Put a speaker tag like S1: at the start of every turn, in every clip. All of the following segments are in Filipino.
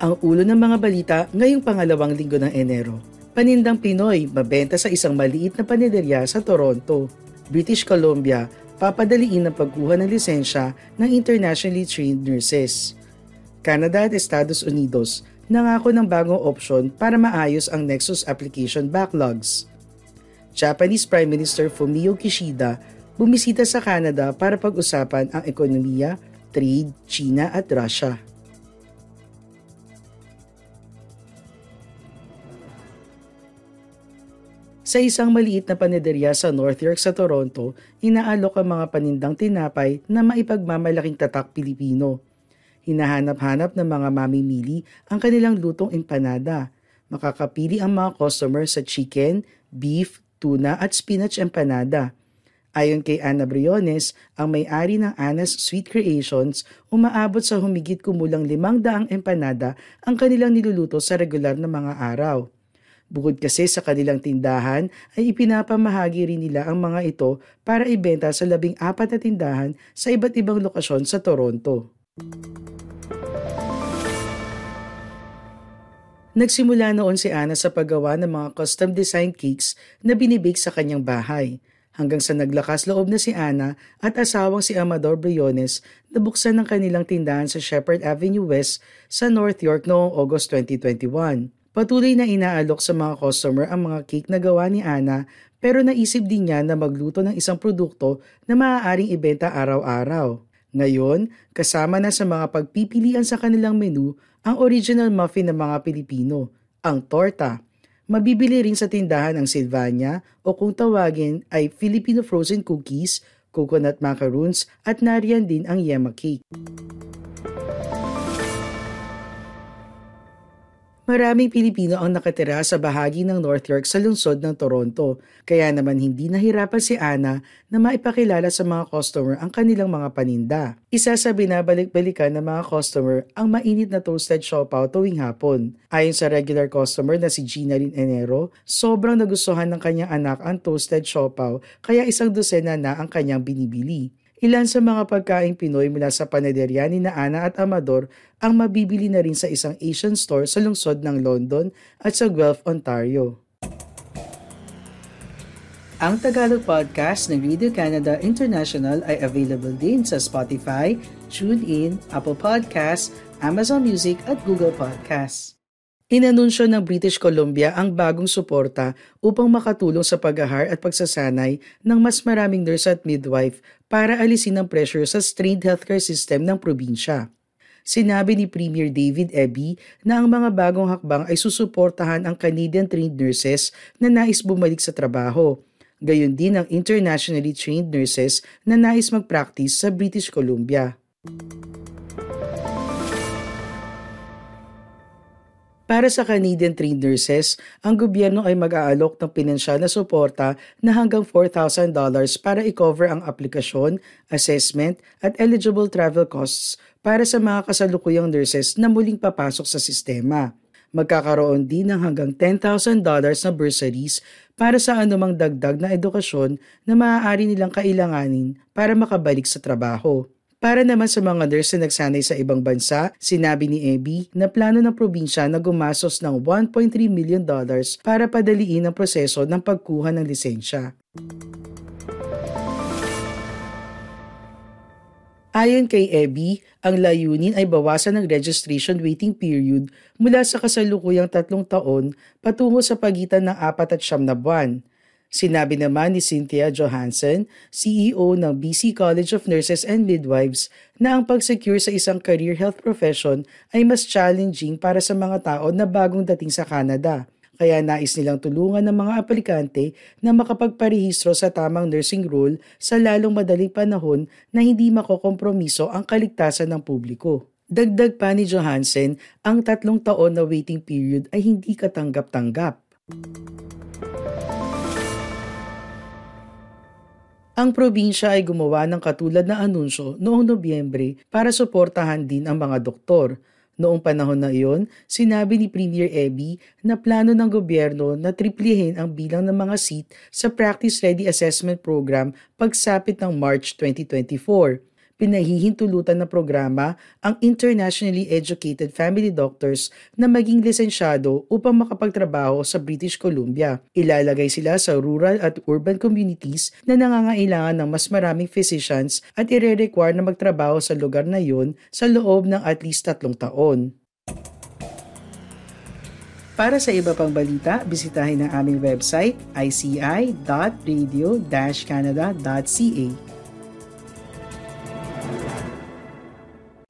S1: Ang ulo ng mga balita ngayong pangalawang linggo ng Enero. Panindang Pinoy mabenta sa isang maliit na panaderya sa Toronto. British Columbia, papadaliin ang pagkuha ng lisensya ng internationally trained nurses. Canada at Estados Unidos nangako ng bagong opsyon para maayos ang Nexus application backlogs. Japanese Prime Minister Fumio Kishida bumisita sa Canada para pag-usapan ang ekonomiya, trade, China at Russia. Sa isang maliit na panaderya sa North York sa Toronto, inaalok ang mga panindang tinapay na maipagmamalaking tatak Pilipino. Hinahanap-hanap ng mga mamimili ang kanilang lutong empanada. Makakapili ang mga customer sa chicken, beef, tuna at spinach empanada. Ayon kay Ana Briones, ang may-ari ng Ana's Sweet Creations, umaabot sa humigit kumulang limang daang empanada ang kanilang niluluto sa regular na mga araw. Bukod kasi sa kanilang tindahan ay ipinapamahagi rin nila ang mga ito para ibenta sa labing apat na tindahan sa iba't ibang lokasyon sa Toronto. Nagsimula noon si Ana sa paggawa ng mga custom design cakes na binibig sa kanyang bahay hanggang sa naglakas loob na si Ana at asawang si Amador Briones na buksan ng kanilang tindahan sa Shepherd Avenue West sa North York noong August 2021. Patuloy na inaalok sa mga customer ang mga cake na gawa ni Ana pero naisip din niya na magluto ng isang produkto na maaaring ibenta araw-araw. Ngayon, kasama na sa mga pagpipilian sa kanilang menu ang original muffin ng mga Pilipino, ang torta. Mabibili rin sa tindahan ang Silvania o kung tawagin ay Filipino frozen cookies, coconut macaroons at nariyan din ang yema cake. Maraming Pilipino ang nakatira sa bahagi ng North York sa lungsod ng Toronto, kaya naman hindi nahirapan si Ana na maipakilala sa mga customer ang kanilang mga paninda. Isa sa binabalik-balikan ng mga customer ang mainit na toasted siopaw tuwing hapon. Ayon sa regular customer na si Gina Lynn Enero, sobrang nagustuhan ng kanyang anak ang toasted siopaw kaya isang dosena na ang kanyang binibili. Ilan sa mga pagkaing Pinoy mula sa panaderya ni na at Amador ang mabibili na rin sa isang Asian store sa lungsod ng London at sa Guelph, Ontario. Ang Tagalog podcast ng Radio Canada International ay available din sa Spotify, TuneIn, Apple Podcasts, Amazon Music at Google Podcasts. Inanunsyo ng British Columbia ang bagong suporta upang makatulong sa paghahar at pagsasanay ng mas maraming nurse at midwife para alisin ang pressure sa strained healthcare system ng probinsya. Sinabi ni Premier David Eby na ang mga bagong hakbang ay susuportahan ang Canadian trained nurses na nais bumalik sa trabaho. Gayon din ang internationally trained nurses na nais mag-practice sa British Columbia. Para sa Canadian trained nurses, ang gobyerno ay mag-aalok ng pinansyal na suporta na hanggang $4,000 para i-cover ang aplikasyon, assessment at eligible travel costs para sa mga kasalukuyang nurses na muling papasok sa sistema. Magkakaroon din ng hanggang $10,000 na bursaries para sa anumang dagdag na edukasyon na maaari nilang kailanganin para makabalik sa trabaho. Para naman sa mga nurse na nagsanay sa ibang bansa, sinabi ni Abby na plano ng probinsya na gumasos ng 1.3 million dollars para padaliin ang proseso ng pagkuha ng lisensya. Ayon kay Abby, ang layunin ay bawasan ang registration waiting period mula sa kasalukuyang tatlong taon patungo sa pagitan ng apat at siyam na buwan. Sinabi naman ni Cynthia Johansson, CEO ng BC College of Nurses and Midwives, na ang pag-secure sa isang career health profession ay mas challenging para sa mga tao na bagong dating sa Canada. Kaya nais nilang tulungan ng mga aplikante na makapagparehistro sa tamang nursing role sa lalong madaling panahon na hindi makokompromiso ang kaligtasan ng publiko. Dagdag pa ni Johansen, ang tatlong taon na waiting period ay hindi katanggap-tanggap. Ang probinsya ay gumawa ng katulad na anunsyo noong Nobyembre para suportahan din ang mga doktor. Noong panahon na iyon, sinabi ni Premier Eby na plano ng gobyerno na triplihin ang bilang ng mga seat sa Practice Ready Assessment Program pagsapit ng March 2024 pinahihintulutan na programa ang internationally educated family doctors na maging lisensyado upang makapagtrabaho sa British Columbia. Ilalagay sila sa rural at urban communities na nangangailangan ng mas maraming physicians at ire-require na magtrabaho sa lugar na yun sa loob ng at least tatlong taon. Para sa iba pang balita, bisitahin ang aming website ici.radio-canada.ca.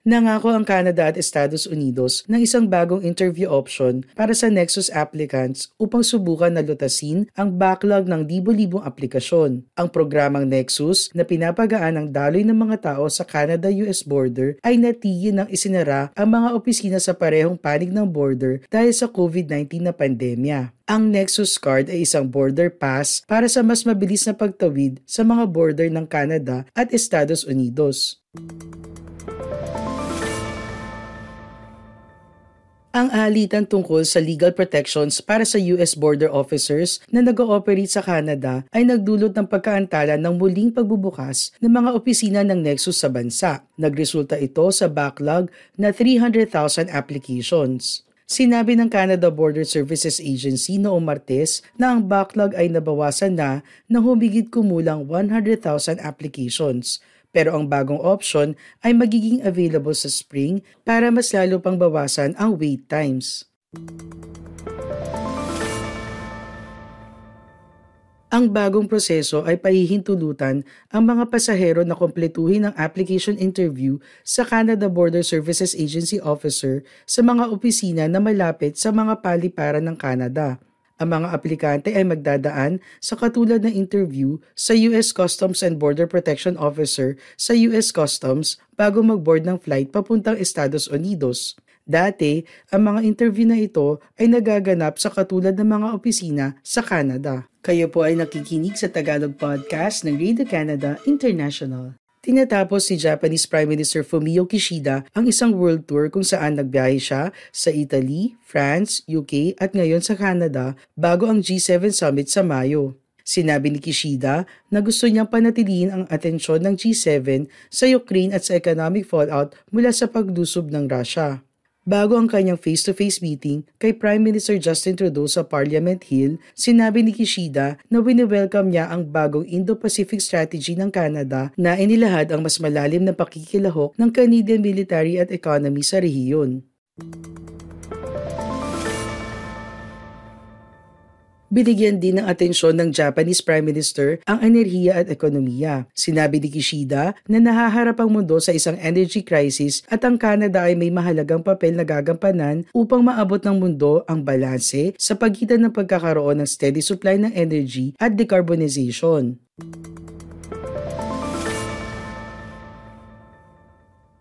S1: Nangako ang Canada at Estados Unidos ng isang bagong interview option para sa Nexus applicants upang subukan na lutasin ang backlog ng libo-libong aplikasyon. Ang programang Nexus na pinapagaan ang daloy ng mga tao sa Canada-US border ay natigil ng isinara ang mga opisina sa parehong panig ng border dahil sa COVID-19 na pandemya. Ang Nexus Card ay isang border pass para sa mas mabilis na pagtawid sa mga border ng Canada at Estados Unidos. Ang alitan tungkol sa legal protections para sa US border officers na nag-ooperate sa Canada ay nagdulot ng pagkaantala ng muling pagbubukas ng mga opisina ng Nexus sa bansa. Nagresulta ito sa backlog na 300,000 applications. Sinabi ng Canada Border Services Agency noong Martes na ang backlog ay nabawasan na ng humigit kumulang 100,000 applications pero ang bagong option ay magiging available sa spring para mas lalo pang bawasan ang wait times. Ang bagong proseso ay pahihintulutan ang mga pasahero na kompletuhin ang application interview sa Canada Border Services Agency officer sa mga opisina na malapit sa mga paliparan ng Canada. Ang mga aplikante ay magdadaan sa katulad ng interview sa US Customs and Border Protection Officer sa US Customs bago mag-board ng flight papuntang Estados Unidos. Dati, ang mga interview na ito ay nagaganap sa katulad ng mga opisina sa Canada. Kayo po ay nakikinig sa Tagalog Podcast ng Radio Canada International. Tinatapos ni Japanese Prime Minister Fumio Kishida ang isang world tour kung saan nagbiyahe siya sa Italy, France, UK at ngayon sa Canada bago ang G7 Summit sa Mayo. Sinabi ni Kishida na gusto niyang panatilihin ang atensyon ng G7 sa Ukraine at sa economic fallout mula sa pagdusob ng Russia. Bago ang kanyang face-to-face meeting kay Prime Minister Justin Trudeau sa Parliament Hill, sinabi ni Kishida na wini-welcome niya ang bagong Indo-Pacific Strategy ng Canada na inilahad ang mas malalim na pakikilahok ng Canadian military at economy sa rehiyon. Binigyan din ng atensyon ng Japanese Prime Minister ang enerhiya at ekonomiya. Sinabi ni Kishida na nahaharap ang mundo sa isang energy crisis at ang Canada ay may mahalagang papel na gagampanan upang maabot ng mundo ang balanse sa pagitan ng pagkakaroon ng steady supply ng energy at decarbonization.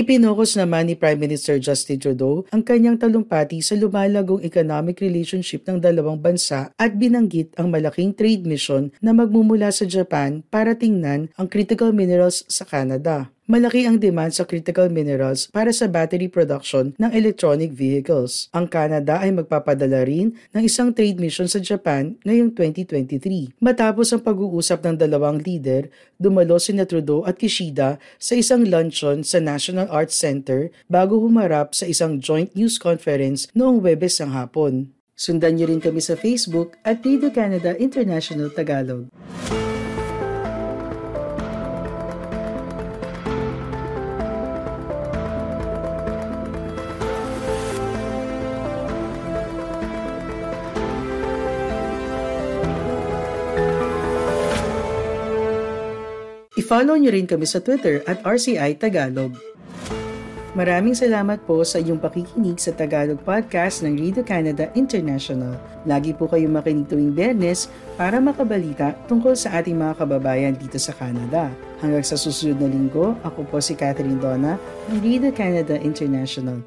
S1: Ipinokos naman ni Prime Minister Justin Trudeau ang kanyang talumpati sa lumalagong economic relationship ng dalawang bansa at binanggit ang malaking trade mission na magmumula sa Japan para tingnan ang critical minerals sa Canada. Malaki ang demand sa critical minerals para sa battery production ng electronic vehicles. Ang Canada ay magpapadala rin ng isang trade mission sa Japan ngayong 2023. Matapos ang pag-uusap ng dalawang leader, dumalo si Trudeau at Kishida sa isang luncheon sa National Arts Center bago humarap sa isang joint news conference noong Webes ng hapon. Sundan niyo rin kami sa Facebook at Radio Canada International Tagalog. I-follow nyo rin kami sa Twitter at RCI Tagalog. Maraming salamat po sa iyong pakikinig sa Tagalog Podcast ng Radio Canada International. Lagi po kayong makinig tuwing Bernes para makabalita tungkol sa ating mga kababayan dito sa Canada. Hanggang sa susunod na linggo, ako po si Catherine Donna ng Vida Canada International.